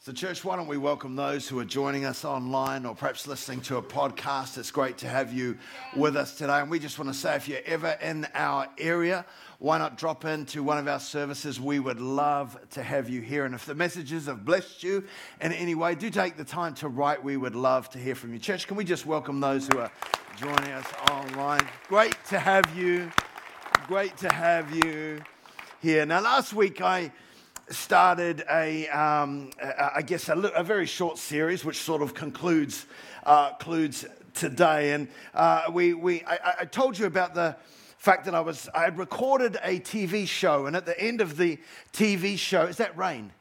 So, church, why don't we welcome those who are joining us online or perhaps listening to a podcast? It's great to have you with us today. And we just want to say if you're ever in our area, why not drop into one of our services? We would love to have you here. And if the messages have blessed you in any way, do take the time to write. We would love to hear from you. Church, can we just welcome those who are joining us online? Great to have you. Great to have you here. Now, last week I started a, um, I guess, a, a, very short series, which sort of concludes, uh, concludes today. And uh, we, we, I, I, told you about the fact that I was, I had recorded a TV show, and at the end of the TV show, is that rain?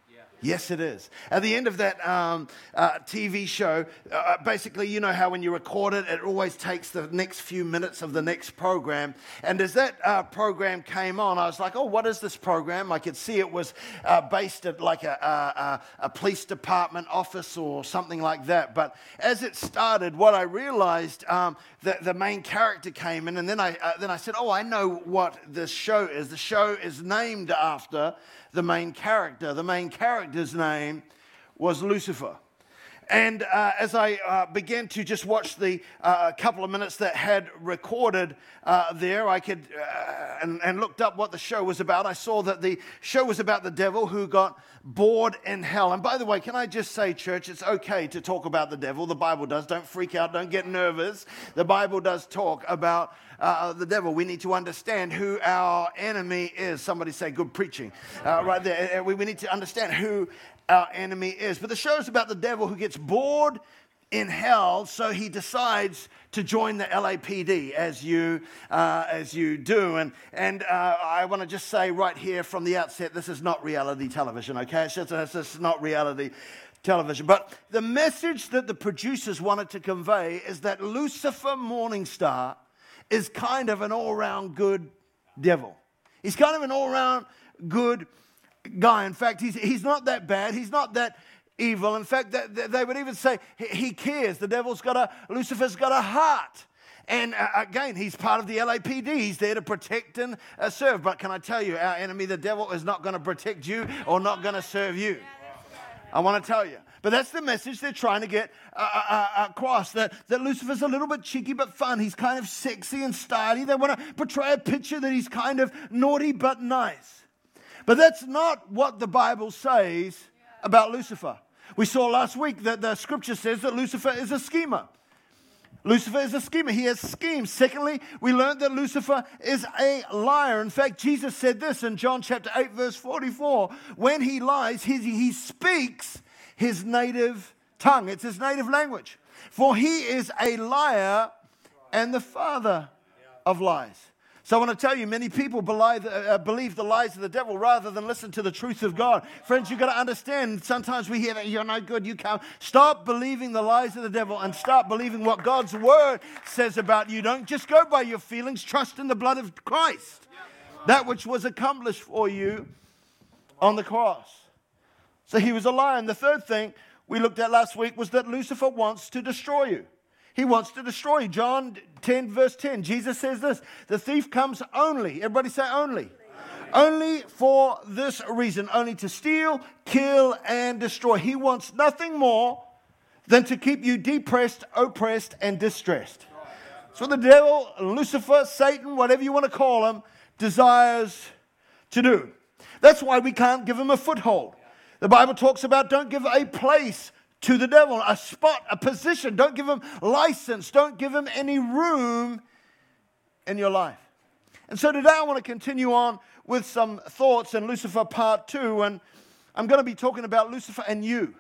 Yes, it is. At the end of that um, uh, TV show, uh, basically, you know how when you record it, it always takes the next few minutes of the next program. And as that uh, program came on, I was like, oh, what is this program? I could see it was uh, based at like a, a, a, police department office or something like that. But as it started, what I realized, um, that the main character came in, and then I, uh, then I said, oh, I know what this show is. The show is named after the main character. The main character's name was Lucifer. And uh, as I uh, began to just watch the uh, couple of minutes that had recorded uh, there, I could uh, and, and, looked up what the show was about. I saw that the show was about the devil who got bored in hell. And by the way, can I just say, church, it's okay to talk about the devil. The Bible does. Don't freak out. Don't get nervous. The Bible does talk about uh, the devil. We need to understand who our enemy is. Somebody say, good preaching. right there. We, we need to understand who our enemy is. But the show is about the devil who gets bored in hell, so he decides to join the LAPD as you uh, as you do. And and uh, I want to just say right here from the outset, this is not reality television. Okay, it's just, it's just not reality television. But the message that the producers wanted to convey is that Lucifer Morningstar is kind of an all-round good devil. He's kind of an all-round good guy. In fact, he's, he's not that bad. He's not that evil. In fact, that they would even say he cares. The devil's got a, Lucifer's got a heart. And uh, again, he's part of the LAPD. He's there to protect and uh, serve. But can I tell you, our enemy, the devil, is not going to protect you or not going to serve you. I want to tell you. But that's the message they're trying to get uh, uh, uh, across that, that Lucifer's a little bit cheeky but fun. He's kind of sexy and stylish. They want to portray a picture that he's kind of naughty but nice. But that's not what the Bible says about Lucifer. We saw last week that the scripture says that Lucifer is a schemer. Lucifer is a schemer. He has schemes. Secondly, we learned that Lucifer is a liar. In fact, Jesus said this in John chapter 8, verse 44. When he lies, he, he speaks his native tongue, it's his native language. For he is a liar and the father of lies. So I want to tell you, many people believe, uh, believe the lies of the devil rather than listen to the truth of God. Friends, you've got to understand, sometimes we hear that you're no good, you can't. Stop believing the lies of the devil and start believing what God's word says about you. Don't just go by your feelings, trust in the blood of Christ. That which was accomplished for you on the cross. So he was a. And the third thing we looked at last week was that Lucifer wants to destroy you. He wants to destroy. John 10, verse 10, Jesus says this The thief comes only, everybody say only. Only for this reason, only to steal, kill, and destroy. He wants nothing more than to keep you depressed, oppressed, and distressed. So the devil, Lucifer, Satan, whatever you want to call him, desires to do. That's why we can't give him a foothold. The Bible talks about don't give a place to the devil, a spot, a position. Don't give him license, don't give him any room in your life. And so today I want to continue on with some thoughts in Lucifer part two, and I'm going to be talking about Lucifer and you.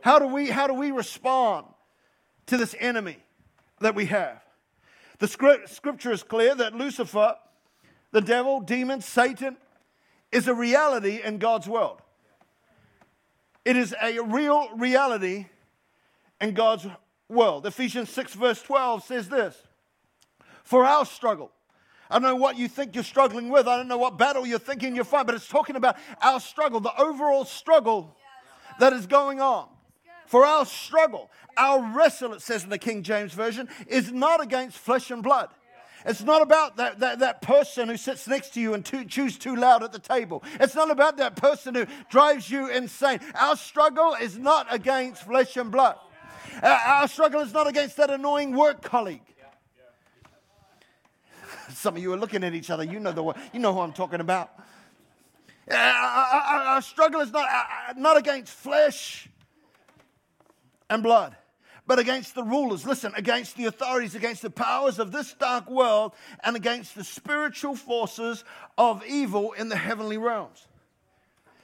How do we, how do we respond to this enemy that we have? The scripture is clear that Lucifer, the devil, demon, Satan, is a reality in God's world. It is a real reality in God's world. Ephesians 6, verse 12 says this For our struggle, I don't know what you think you're struggling with. I don't know what battle you're thinking you're fighting, but it's talking about our struggle, the overall struggle that is going on. For our struggle, our wrestle, it says in the King James Version, is not against flesh and blood. It's not about that, that, that person who sits next to you and too, chews too loud at the table. It's not about that person who drives you insane. Our struggle is not against flesh and blood. Our struggle is not against that annoying work colleague. Some of you are looking at each other. You know, the, you know who I'm talking about. Uh, our struggle is not, uh, uh, not against flesh and blood but against the rulers, listen, against the authorities, against the powers of this dark world, and against the spiritual forces of evil in the heavenly realms.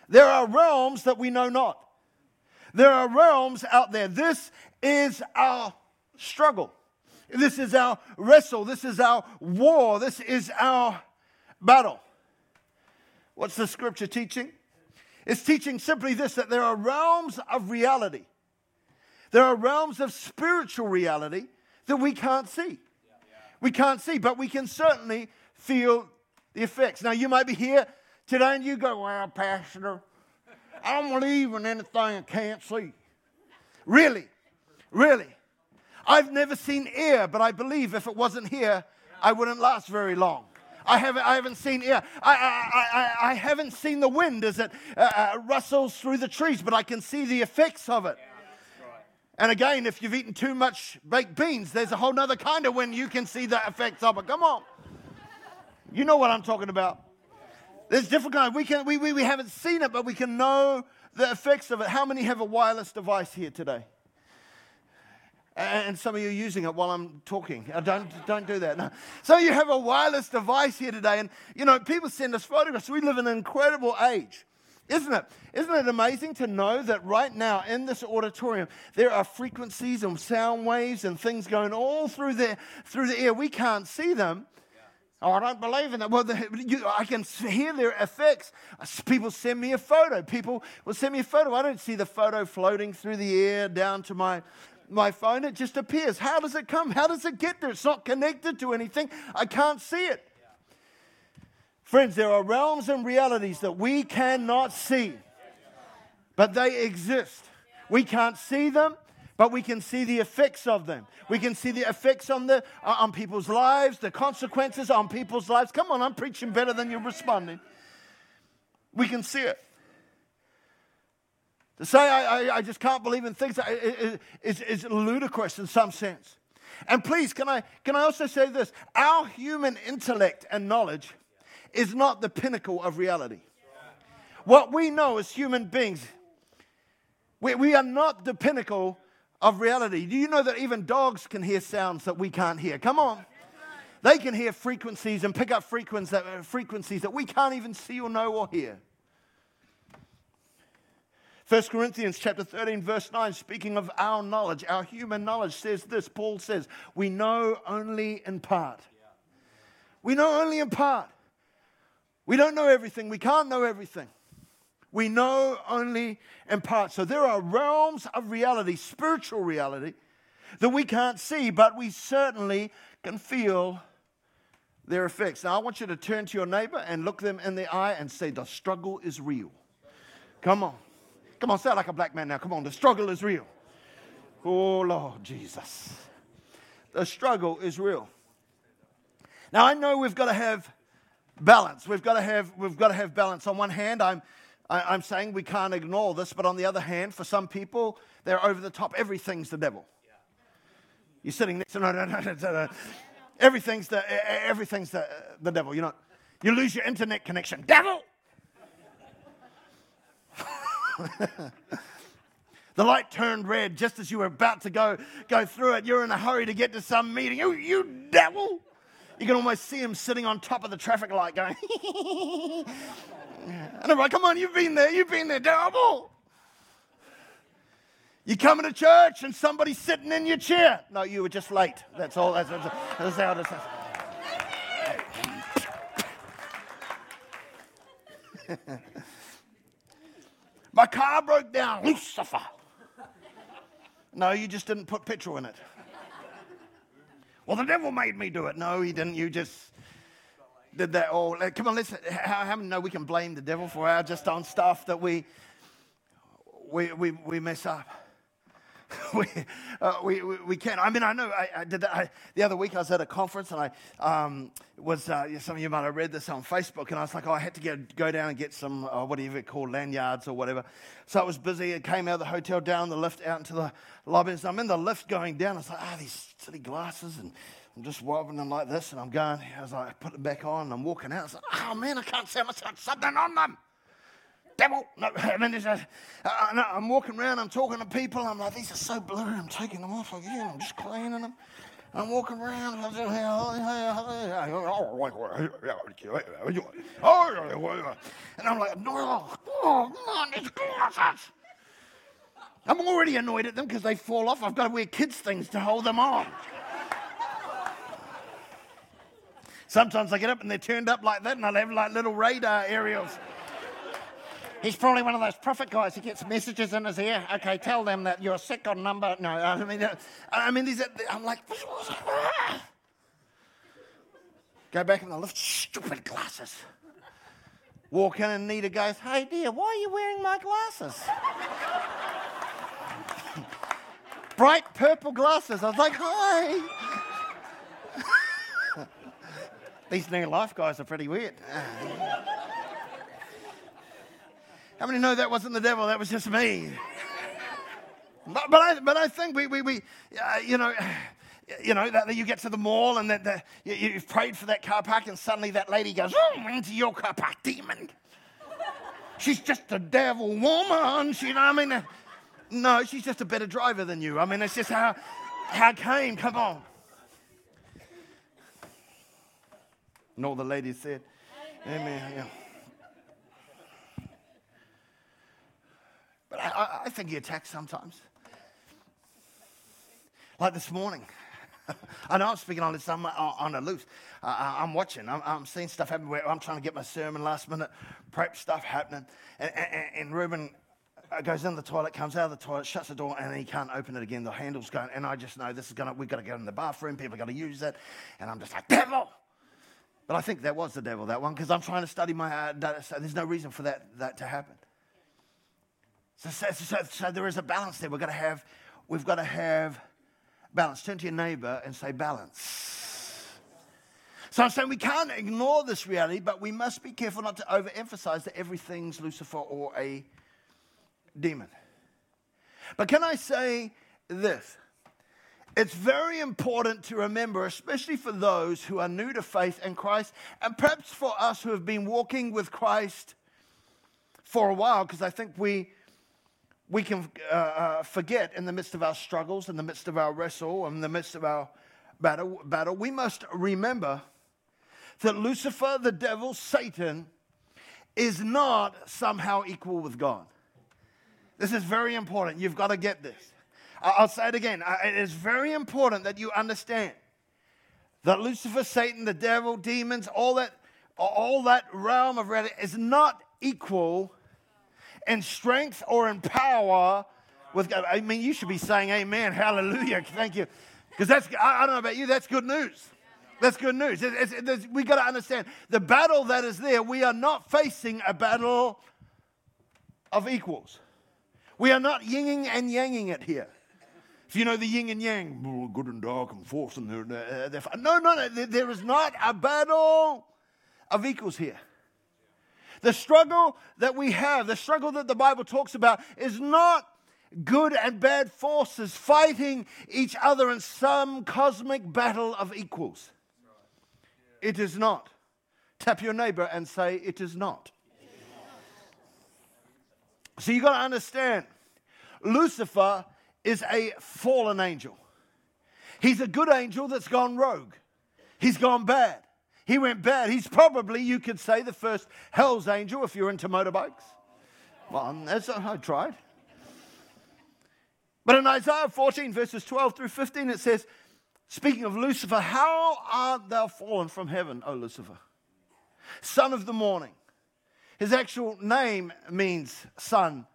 There are realms that we know not. There are realms out there. This is our struggle. This is our wrestle. This is our war. This is our battle. What's the scripture teaching? It's teaching simply this that there are realms of reality there are realms of spiritual reality that we can't see. We can't see, but we can certainly feel the effects. Now, you might be here today and you go, Well, Pastor, I don't believe in anything I can't see. Really? Really? I've never seen air, but I believe if it wasn't here, I wouldn't last very long. I haven't, I haven't seen air. I, I, I, I haven't seen the wind as it uh, uh, rustles through the trees, but I can see the effects of it. And again, if you've eaten too much baked beans, there's a whole other kind of when you can see the effects of it. Come on. You know what I'm talking about. There's different kinds. We, can, we, we, we haven't seen it, but we can know the effects of it. How many have a wireless device here today? And some of you are using it while I'm talking. Uh, don't, don't do that. No. So you have a wireless device here today. And, you know, people send us photographs. We live in an incredible age. Isn't it? Isn't it amazing to know that right now in this auditorium there are frequencies and sound waves and things going all through the through the air. We can't see them. Oh, I don't believe in that. Well, the, you, I can hear their effects. Uh, people send me a photo. People will send me a photo. I don't see the photo floating through the air down to my my phone. It just appears. How does it come? How does it get there? It's not connected to anything. I can't see it. Friends, there are realms and realities that we cannot see, but they exist. We can't see them, but we can see the effects of them. We can see the effects on, the, uh, on people's lives, the consequences on people's lives. Come on, I'm preaching better than you're responding. We can see it. To say I, I, I just can't believe in things is, is ludicrous in some sense. And please, can I, can I also say this? Our human intellect and knowledge is not the pinnacle of reality. What we know as human beings, we, we are not the pinnacle of reality. Do you know that even dogs can hear sounds that we can't hear? Come on. They can hear frequencies and pick up frequencies that, uh, frequencies that we can't even see or know or hear. 1 Corinthians chapter 13 verse 9 speaking of our knowledge, our human knowledge says this Paul says, we know only in part. We know only in part. We don't know everything. We can't know everything. We know only in part. So there are realms of reality, spiritual reality, that we can't see, but we certainly can feel their effects. Now, I want you to turn to your neighbor and look them in the eye and say, The struggle is real. Come on. Come on, sound like a black man now. Come on, the struggle is real. Oh, Lord Jesus. The struggle is real. Now, I know we've got to have balance. We've got to have, we've got to have balance. On one hand, I'm, I, am saying we can't ignore this, but on the other hand, for some people, they're over the top. Everything's the devil. You're sitting next to no, no, no, no, no. Everything's the, everything's the, the devil. You know, you lose your internet connection. Devil! the light turned red just as you were about to go, go through it. You're in a hurry to get to some meeting. You, you devil! You can almost see him sitting on top of the traffic light going, and I'm like, come on, you've been there, you've been there, terrible. You coming to church and somebody's sitting in your chair. No, you were just late. That's all. That's, that's, that's how it is. My car broke down. Lucifer. No, you just didn't put petrol in it. Well, the devil made me do it. No, he didn't. You just did that all. Come on, let's. How, how many know we can blame the devil for our just on stuff that we, we, we, we mess up? we, uh, we, we, we, can. I mean, I know I, I did that. I, the other week I was at a conference and I um, was, uh, some of you might have read this on Facebook, and I was like, oh, I had to get, go down and get some, uh, whatever it called, lanyards or whatever. So I was busy. I came out of the hotel, down the lift, out into the lobby. So I'm in the lift going down. I was like, ah, oh, these silly glasses. And I'm just wobbling them like this. And I'm going, I as I put them back on, and I'm walking out. I was like, oh, man, I can't see. I must have something on them devil. No, and then there's a, uh, I'm walking around, I'm talking to people, I'm like, these are so blurry, I'm taking them off again, I'm just cleaning them. I'm walking around, I'm and I'm like, no, oh, glasses. I'm already annoyed at them because they fall off. I've got to wear kids' things to hold them on. Sometimes I get up and they're turned up like that, and I'll have like little radar aerials. He's probably one of those prophet guys who gets messages in his ear. Okay, tell them that you're sick on number. No, I mean, uh, I mean, these. Are, I'm like, go back in the lift. Stupid glasses. Walk in and Nita goes, "Hey dear, why are you wearing my glasses?" Bright purple glasses. I was like, "Hi." These new life guys are pretty weird. How many know that wasn't the devil? That was just me. But, but, I, but I think we, we, we uh, you know, you know, that, you get to the mall and that you, have prayed for that car park and suddenly that lady goes, oh, into your car park, demon. She's just a devil woman. She, you know, I mean, no, she's just a better driver than you. I mean, it's just how, how came. Come on. And all the ladies said, Amen. Yeah. But I, I think he attacks sometimes. Like this morning. I know I'm speaking on this, I'm on a loose. Uh, I'm watching, I'm, I'm, seeing stuff happen where I'm trying to get my sermon last minute, prep stuff happening. And, and, and Reuben uh, goes in the toilet, comes out of the toilet, shuts the door, and he can't open it again. The handle's going, and I just know this is going to, we've got to go in the bathroom, people are going to use it. And I'm just like, devil! But I think that was the devil, that one, because I'm trying to study my uh. There's no reason for that, that to happen. So, so, so, so there is a balance there. We've got to have, we've got to have balance. Turn to your neighbor and say balance. So I'm saying we can't ignore this reality, but we must be careful not to overemphasize that everything's Lucifer or a demon. But can I say this? It's very important to remember, especially for those who are new to faith in Christ, and perhaps for us who have been walking with Christ for a while, because I think we we can uh, uh, forget in the midst of our struggles, in the midst of our wrestle, in the midst of our battle, battle, we must remember that Lucifer, the devil, Satan, is not somehow equal with God. This is very important. You've got to get this. I'll say it again. It is very important that you understand that Lucifer, Satan, the devil, demons, all that, all that realm of reality is not equal in strength or in power with God. I mean, you should be saying amen, hallelujah, thank you. Because that's, I, don't know about you, that's good news. That's good news. It, it's, it's, we got to understand the battle that is there, we are not facing a battle of equals. We are not yinging and yanging it here. If you know the yin and yang, oh, good and dark and force, and they're, they're, no, no, no, there is not a battle of equals here. The struggle that we have, the struggle that the Bible talks about, is not good and bad forces fighting each other in some cosmic battle of equals. It is not. Tap your neighbor and say, It is not. So you got to understand Lucifer is a fallen angel. He's a good angel that's gone rogue, he's gone bad. He went bad. He's probably, you could say, the first Hell's Angel if you're into motorbikes. Well, um, that's, uh, I tried. But in Isaiah 14, verses 12 through 15, it says, Speaking of Lucifer, how art thou fallen from heaven, O Lucifer, son of the morning? His actual name means son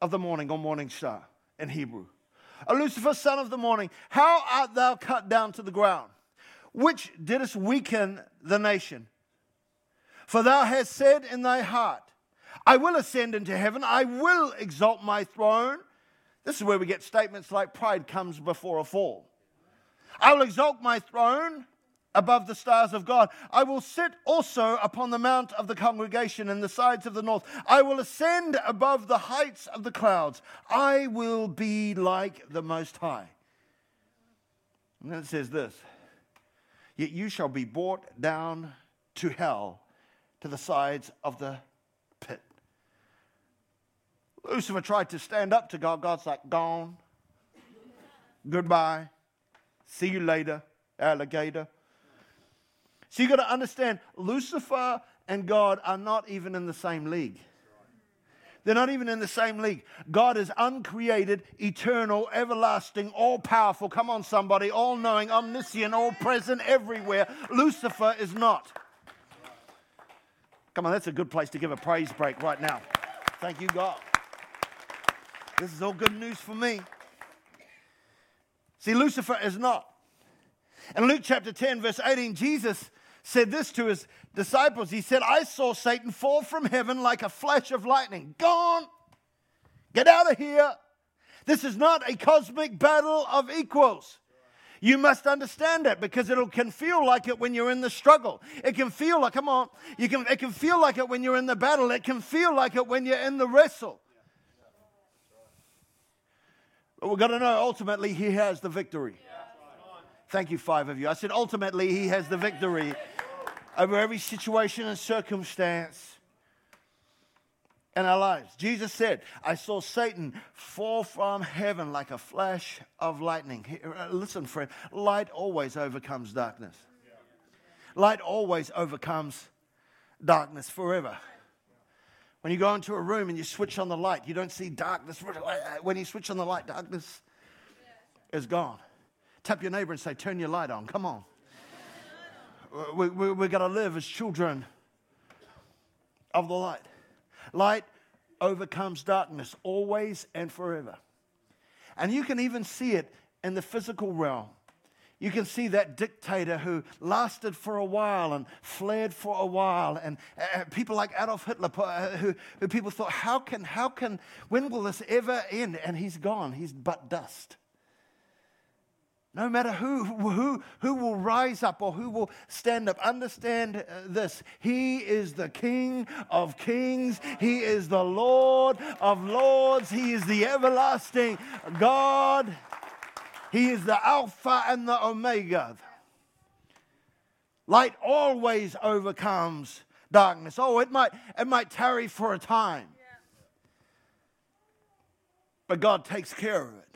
of the morning or morning star in Hebrew. O Lucifer, son of the morning, how art thou cut down to the ground? Which didst weaken the nation. For thou hast said in thy heart, I will ascend into heaven, I will exalt my throne. This is where we get statements like pride comes before a fall. I will exalt my throne above the stars of God. I will sit also upon the mount of the congregation in the sides of the north. I will ascend above the heights of the clouds. I will be like the Most High. And then it says this Yet you shall be brought down to hell, to the sides of the pit. Lucifer tried to stand up to God. God's like, gone. Goodbye. See you later, alligator. So you got to understand, Lucifer and God are not even in the same league. They're not even in the same league. God is uncreated, eternal, everlasting, all powerful. Come on, somebody, all knowing, omniscient, all present everywhere. Lucifer is not. Come on, that's a good place to give a praise break right now. Thank you, God. This is all good news for me. See, Lucifer is not. In Luke chapter 10, verse 18, Jesus said this to his disciples. He said, I saw Satan fall from heaven like a flash of lightning. Gone. Get out of here. This is not a cosmic battle of equals. You must understand that because it can feel like it when you're in the struggle. It can feel like, come on, you can, it can feel like it when you're in the battle. It can feel like it when you're in the wrestle. But we've got to know ultimately he has the victory. Thank you, five of you. I said, ultimately, he has the victory over every situation and circumstance in our lives. Jesus said, I saw Satan fall from heaven like a flash of lightning. Uh, listen, friend, light always overcomes darkness. Light always overcomes darkness forever. When you go into a room and you switch on the light, you don't see darkness. When you switch on the light, darkness is gone. Tap your neighbor and say, Turn your light on. Come on. We, we, we've got to live as children of the light. Light overcomes darkness always and forever. And you can even see it in the physical realm. You can see that dictator who lasted for a while and fled for a while, and uh, people like Adolf Hitler, uh, who, who people thought, how can, how can, when will this ever end? And he's gone, he's but dust. No matter who, who, who will rise up or who will stand up, understand uh, this. He is the King of kings. He is the Lord of lords. He is the everlasting God. He is the Alpha and the Omega. Light always overcomes darkness. Oh, it might, it might tarry for a time, but God takes care of it.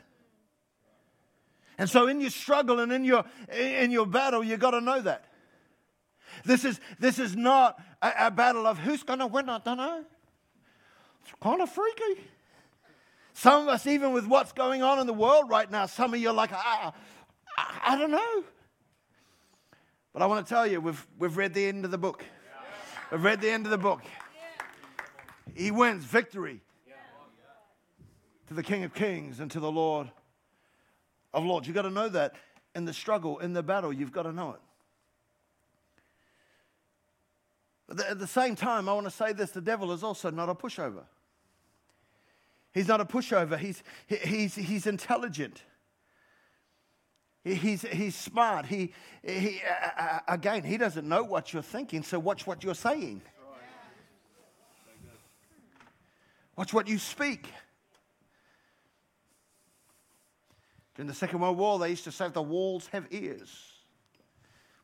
And so in your struggle and in your in your battle, you got to know that. This is this is not a, a battle of who's going to win. I don't know. It's kind of freaky. Some of us, even with what's going on in the world right now, some of you are like, I, I, I don't know. But I want to tell you, we've, we've read the end of the book. We've read the end of the book. He wins victory to the King of Kings and to the Lord of Lords. You've got to know that in the struggle, in the battle, you've got to know it. But at the same time, I want to say this the devil is also not a pushover. He's not a pushover, he's, he's, he's intelligent. He's, he's smart. He, he, uh, again, he doesn't know what you're thinking, so watch what you're saying. Watch what you speak. During the Second World War, they used to say the walls have ears.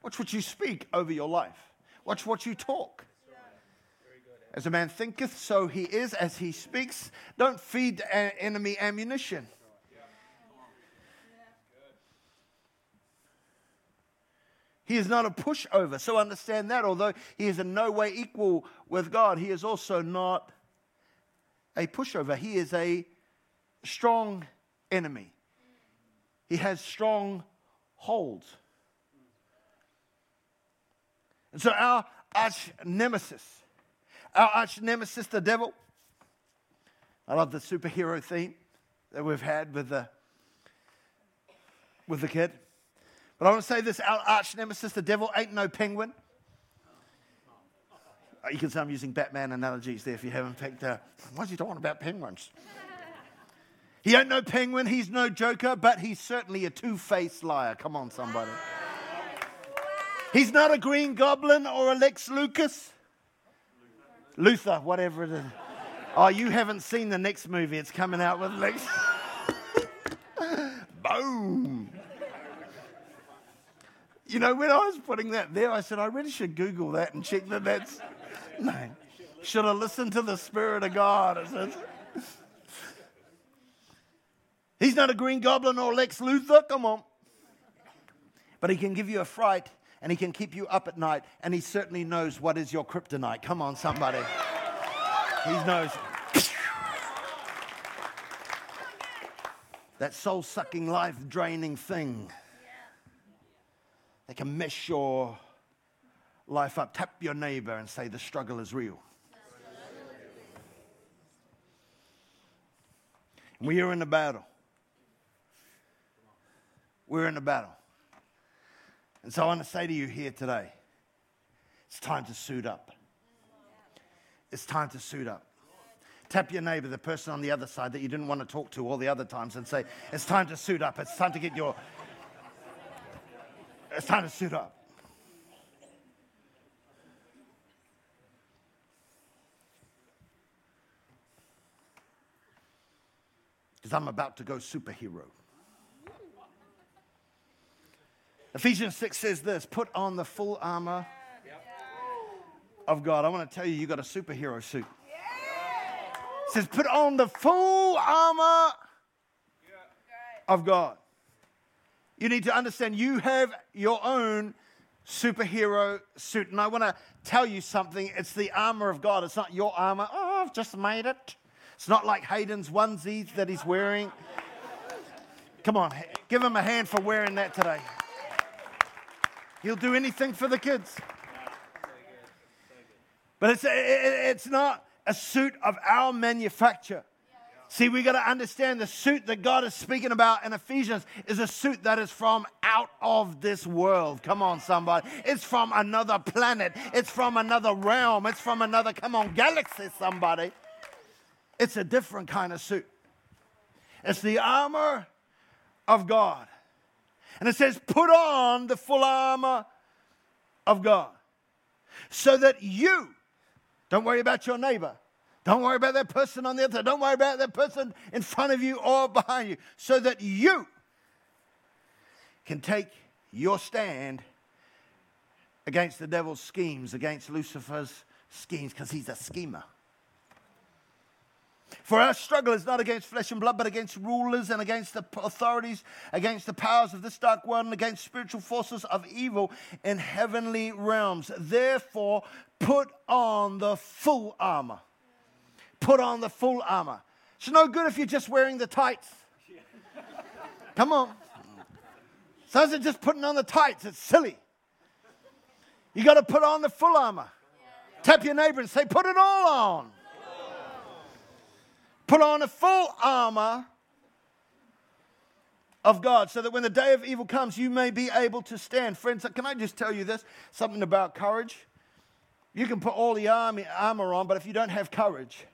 Watch what you speak over your life. Watch what you talk. As a man thinketh, so he is as he speaks. Don't feed enemy ammunition. He is not a pushover. So understand that. Although he is in no way equal with God, he is also not a pushover. He is a strong enemy. He has strong holds. And so our arch nemesis, our arch nemesis, the devil, I love the superhero theme that we've had with the, with the kid. But I want to say this our arch nemesis, the devil, ain't no penguin. You can say I'm using Batman analogies there if you haven't picked up. Why are you talking about penguins? He ain't no penguin, he's no joker, but he's certainly a two faced liar. Come on, somebody. He's not a green goblin or a Lex Lucas. Luther, whatever it is. Oh, you haven't seen the next movie. It's coming out with Lex. Boom. You know, when I was putting that there, I said, I really should Google that and check that that's. No. Should have listened to the Spirit of God. Says, He's not a green goblin or Lex Luthor. Come on. But he can give you a fright and he can keep you up at night and he certainly knows what is your kryptonite. Come on, somebody. He knows. That soul sucking, life draining thing. They can mess your life up. Tap your neighbor and say, The struggle is real. We are in a battle. We're in a battle. And so I want to say to you here today it's time to suit up. It's time to suit up. Tap your neighbor, the person on the other side that you didn't want to talk to all the other times, and say, It's time to suit up. It's time to get your. It's time to suit up. Because I'm about to go superhero. Ephesians 6 says this put on the full armor of God. I want to tell you, you got a superhero suit. It says, put on the full armor of God. You need to understand you have your own superhero suit. And I want to tell you something. It's the armor of God. It's not your armor. Oh, I've just made it. It's not like Hayden's onesies that he's wearing. Come on, give him a hand for wearing that today. He'll do anything for the kids. But it's, it's not a suit of our manufacture. See, we got to understand the suit that God is speaking about in Ephesians is a suit that is from out of this world. Come on, somebody. It's from another planet. It's from another realm. It's from another, come on, galaxy, somebody. It's a different kind of suit. It's the armor of God. And it says, put on the full armor of God so that you, don't worry about your neighbor, don't worry about that person on the other side, don't worry about that person in front of you or behind you, so that you can take your stand against the devil's schemes, against Lucifer's schemes, because he's a schemer. For our struggle is not against flesh and blood, but against rulers and against the authorities, against the powers of this dark world, and against spiritual forces of evil in heavenly realms. Therefore, put on the full armor. Put on the full armor. It's no good if you're just wearing the tights. Come on. Sounds like just putting on the tights. It's silly. You got to put on the full armor. Tap your neighbor and say, Put it all on. Put on a full armor of God so that when the day of evil comes, you may be able to stand. Friends, can I just tell you this? Something about courage. You can put all the army, armor on, but if you don't have courage,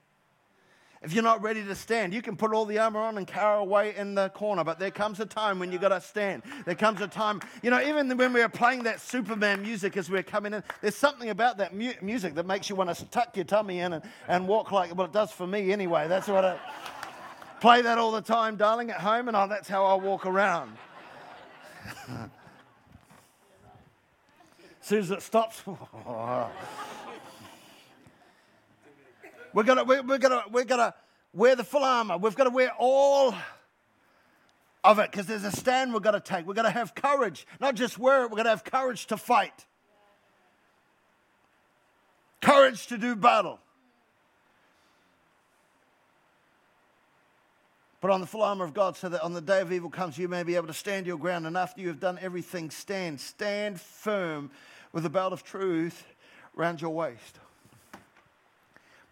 if you're not ready to stand, you can put all the armor on and cower away in the corner, but there comes a time when you've got to stand. There comes a time, you know, even when we were playing that Superman music as we are coming in, there's something about that mu- music that makes you want to tuck your tummy in and, and walk like, well, it does for me anyway. That's what I play that all the time, darling, at home, and oh, that's how I walk around. as soon as it stops, We're gonna, we're, we're gonna, we're gonna wear the full armor. We've got to wear all of it because there's a stand we've got to take. We've got to have courage, not just wear it. We've got to have courage to fight, courage to do battle. Put on the full armor of God so that on the day of evil comes, you may be able to stand your ground. And after you have done everything, stand. Stand firm with the belt of truth round your waist.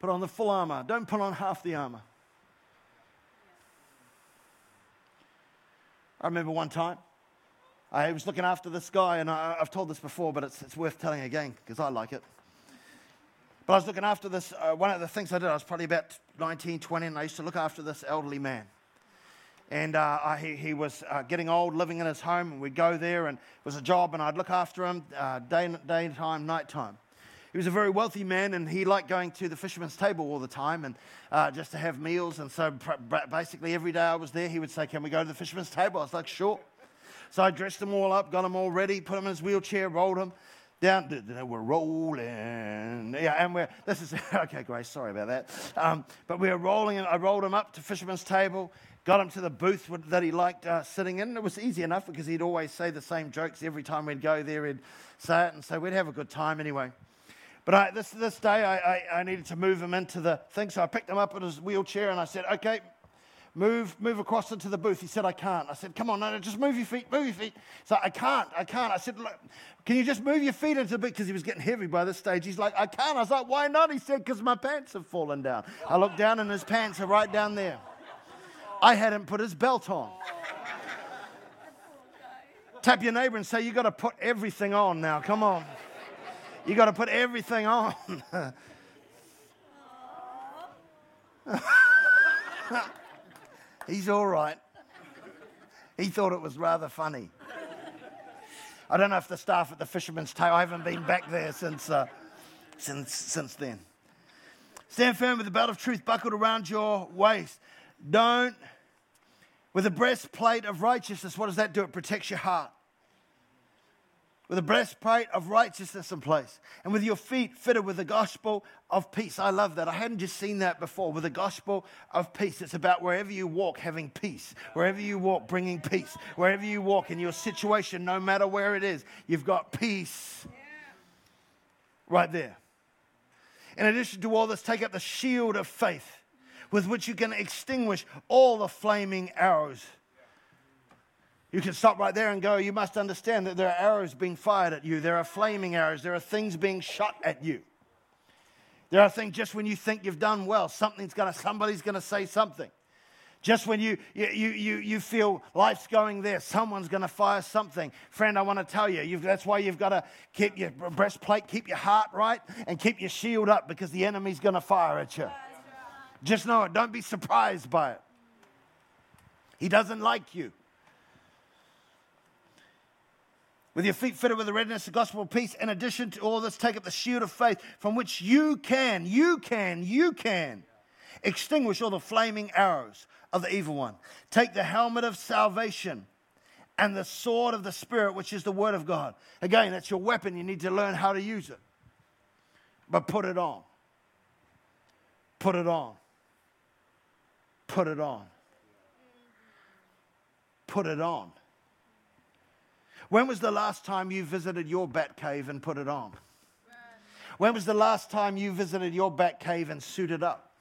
Put on the full armor. Don't put on half the armor. I remember one time I was looking after this guy, and I, have told this before, but it's, it's worth telling again because I like it. But I was looking after this, uh, one of the things I did, I was probably about 19, 20, and I used to look after this elderly man. And uh, I, he, he, was uh, getting old, living in his home, and we'd go there, and it was a job, and I'd look after him uh, day, daytime, nighttime. He was a very wealthy man, and he liked going to the fisherman's table all the time, and uh, just to have meals. And so, basically, every day I was there, he would say, "Can we go to the fisherman's table?" I was like, "Sure." So I dressed him all up, got him all ready, put him in his wheelchair, rolled him down. We're rolling. Yeah, and we're, this is, okay, Grace, sorry about that. Um, but we were rolling, and I rolled him up to Fisherman's Table, got him to the booth that he liked uh, sitting in. It was easy enough because he'd always say the same jokes every time we'd go there, he'd say it, and so we'd have a good time anyway. But I, this, this day, I, I, I needed to move him into the thing, so I picked him up in his wheelchair and I said, okay, move, move across into the booth. He said, I can't. I said, come on, no, no, just move your feet, move your feet. So I can't, I can't. I said, can you just move your feet into the booth? Because he was getting heavy by this stage. He's like, I can't. I was like, why not? He said, because my pants have fallen down. I looked down and his pants are right down there. I hadn't put his belt on. Tap your neighbor and say, you got to put everything on now. Come on. You got to put everything on. He's all right. He thought it was rather funny. I don't know if the staff at the Fisherman's Tail, I haven't been back there since, uh, since, since then. Stand firm with the belt of truth buckled around your waist. Don't, with a breastplate of righteousness, what does that do? It protects your heart with a breastplate of righteousness in place, and with your feet fitted with the gospel of peace. I love that. I hadn't just seen that before. With the gospel of peace, it's about wherever you walk, having peace. Wherever you walk, bringing peace. Wherever you walk in your situation, no matter where it is, you've got peace right there. In addition to all this, take up the shield of faith with which you can extinguish all the flaming arrows you can stop right there and go, you must understand that there are arrows being fired at you. There are flaming arrows. There are things being shot at you. There are things just when you think you've done well, something's gonna, somebody's to say something. Just when you, you, you, you feel life's going there, someone's going to fire something. Friend, I want to tell you, that's why you've got to keep your breastplate, keep your heart right, and keep your shield up because the enemy's going to fire at you. Just know it. Don't be surprised by it. He doesn't like you with your feet fitted with the readiness of the gospel of peace. In addition to all this, take up the shield of faith from which you can, you can, you can extinguish all the flaming arrows of the evil one. Take the helmet of salvation and the sword of the Spirit, which is the word of God. Again, that's your weapon. You need to learn how to use it. But put it on. Put it on. Put it on. Put it on. When was the last time you visited your bat cave and put it on? When was the last time you visited your bat cave and suited up?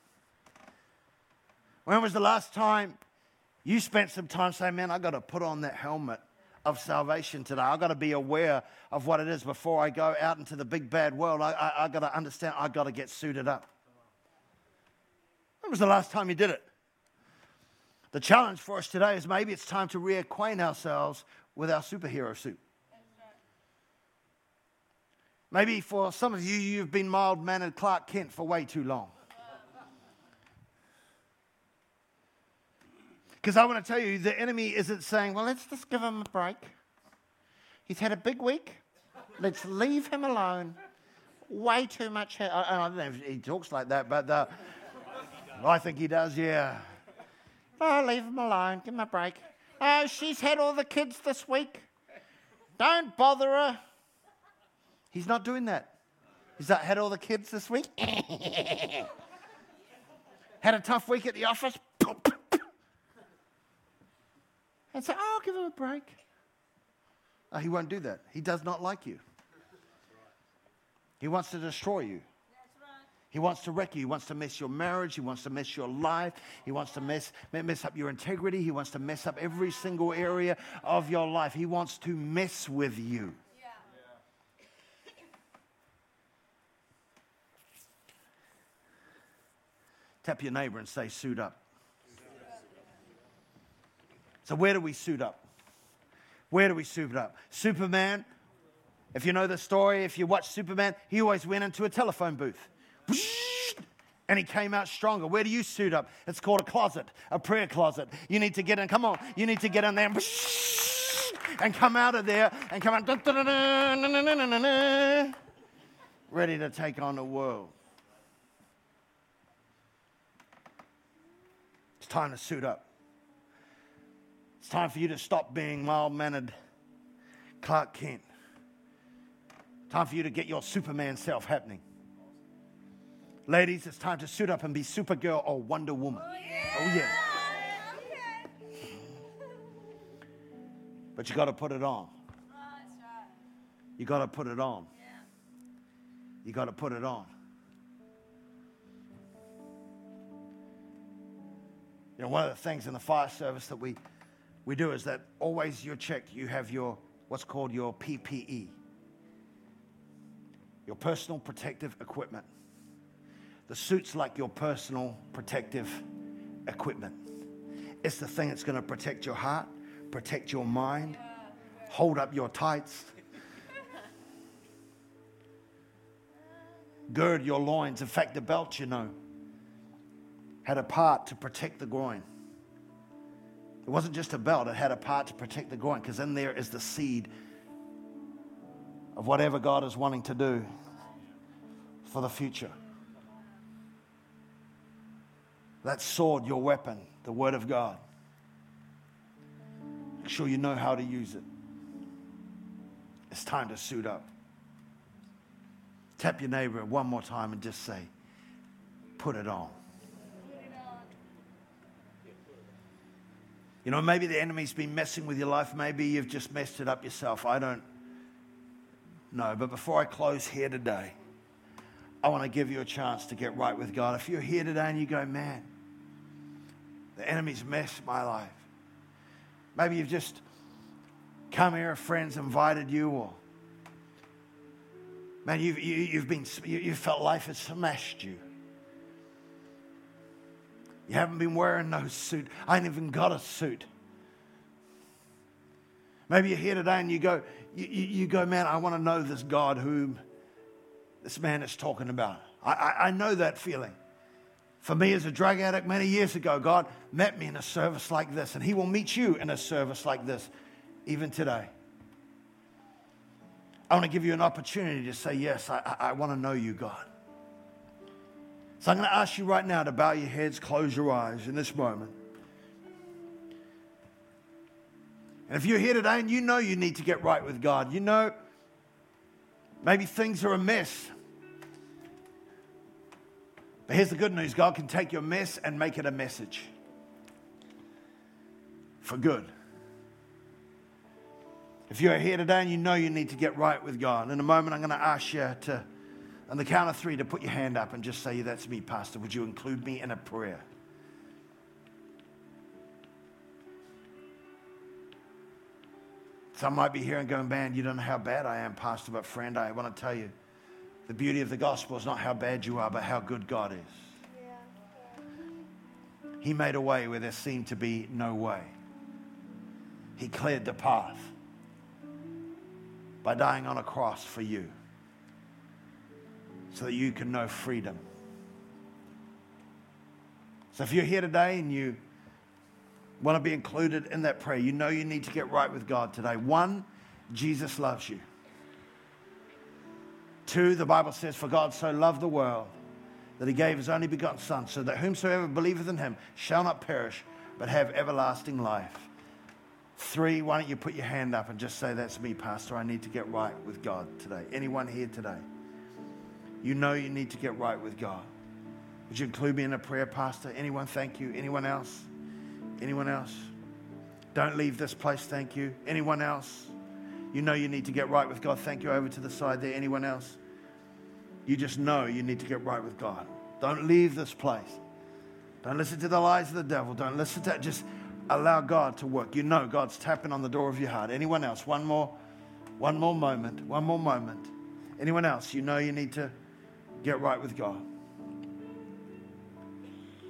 When was the last time you spent some time saying, Man, I got to put on that helmet of salvation today? I got to be aware of what it is before I go out into the big bad world. I, I, I got to understand, I got to get suited up. When was the last time you did it? The challenge for us today is maybe it's time to reacquaint ourselves with our superhero suit. Maybe for some of you, you've been mild mannered Clark Kent for way too long. Because I want to tell you, the enemy isn't saying, well, let's just give him a break. He's had a big week. Let's leave him alone. Way too much. I, I don't know if he talks like that, but uh, I think he does, yeah. Oh, leave him alone. Give him a break. Oh, she's had all the kids this week. Don't bother her. He's not doing that. He's had all the kids this week. had a tough week at the office. and say, oh, I'll give him a break. No, he won't do that. He does not like you. He wants to destroy you. He wants to wreck you. He wants to mess your marriage. He wants to mess your life. He wants to mess, mess up your integrity. He wants to mess up every single area of your life. He wants to mess with you. Yeah. Tap your neighbor and say, suit up. So, where do we suit up? Where do we suit up? Superman, if you know the story, if you watch Superman, he always went into a telephone booth And he came out stronger. Where do you suit up? It's called a closet, a prayer closet. You need to get in. Come on. You need to get in there and, come out of there and come out. Ready to take on the world. It's time to suit up. It's time for you to stop being mild mannered Clark Kent. Time for you to get your Superman self happening. Ladies, it's time to suit up and be Supergirl or Wonder Woman. Oh, yeah. Oh, yeah. But you got to put it on. Oh, you got to put it on. You got to put it on. You know, one of the things in the fire service that we, we do is that always you're checked, you have your what's called your PPE, your personal protective equipment. The suit's like your personal protective equipment. It's the thing that's going to protect your heart, protect your mind, hold up your tights, gird your loins. In fact, the belt, you know, had a part to protect the groin. It wasn't just a belt, it had a part to protect the groin because in there is the seed of whatever God is wanting to do for the future. That sword, your weapon, the Word of God. Make sure you know how to use it. It's time to suit up. Tap your neighbor one more time and just say, put it on. You know, maybe the enemy's been messing with your life. Maybe you've just messed it up yourself. I don't know. But before I close here today, I want to give you a chance to get right with God. If you're here today and you go, man, the enemy's messed my life. Maybe you've just come here, friends invited you, or man, you've, you, have you have been, you, you felt life has smashed you. You haven't been wearing no suit. I ain't even got a suit. Maybe you're here today and you go, you, you, you go, man, I want to know this God whom this man is talking about. I, I, I know that feeling. For me as a drug addict many years ago, God met me in a service like this, and He will meet you in a service like this even today. I want to give you an opportunity to say, Yes, I, I, want to know you, God. So I'm going to ask you right now to bow your heads, close your eyes in this moment. And if you're here today and you know you need to get right with God, you know maybe things are a mess. But here's the good news God can take your mess and make it a message for good. If you're here today and you know you need to get right with God, in a moment I'm going to ask you to on the count of three to put your hand up and just say, That's me, Pastor. Would you include me in a prayer? Some might be here and going, Man, you don't know how bad I am, Pastor, but friend, I want to tell you the beauty of the gospel is not how bad you are, but how good God is. He made a way where there seemed to be no way. He cleared the path by dying on a cross for you so that you can know freedom. So if you're here today and you want to be included in that prayer, you know you need to get right with God today. One, Jesus loves you. Two, the Bible says, For God so loved the world that he gave his only begotten Son, so that whomsoever believeth in him shall not perish, but have everlasting life. Three, why don't you put your hand up and just say, That's me, Pastor. I need to get right with God today. Anyone here today? you know you need to get right with God. Would you include me in a prayer, Pastor? Anyone, thank you. Anyone else? Anyone else? Don't leave this place, thank you. Anyone else? You know you need to get right with God. Thank you. Over to the side there. Anyone else? You just know you need to get right with God. Don't leave this place. Don't listen to the lies of the devil. Don't listen to that. Just allow God to work. You know God's tapping on the door of your heart. Anyone else? One more, one more moment. One more moment. Anyone else? You know you need to get right with God.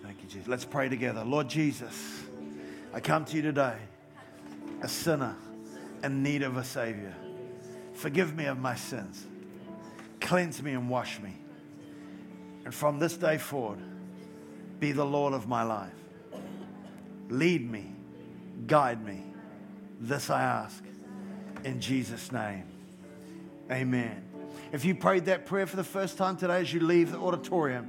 Thank you, Jesus. Let's pray together. Lord Jesus, I come to you today, a sinner in need of a Savior. Forgive me of my sins. Cleanse me and wash me. And from this day forward, be the Lord of my life. Lead me, guide me. This I ask in Jesus' name. Amen. If you prayed that prayer for the first time today as you leave the auditorium,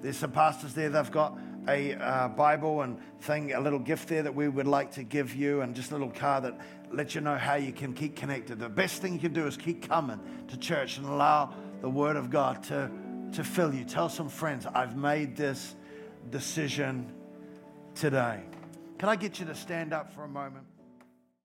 there's some pastors there, they've got a uh, Bible and thing, a little gift there that we would like to give you, and just a little card that lets you know how you can keep connected. The best thing you can do is keep coming to church and allow the Word of God to, to fill you. Tell some friends, I've made this decision today. Can I get you to stand up for a moment?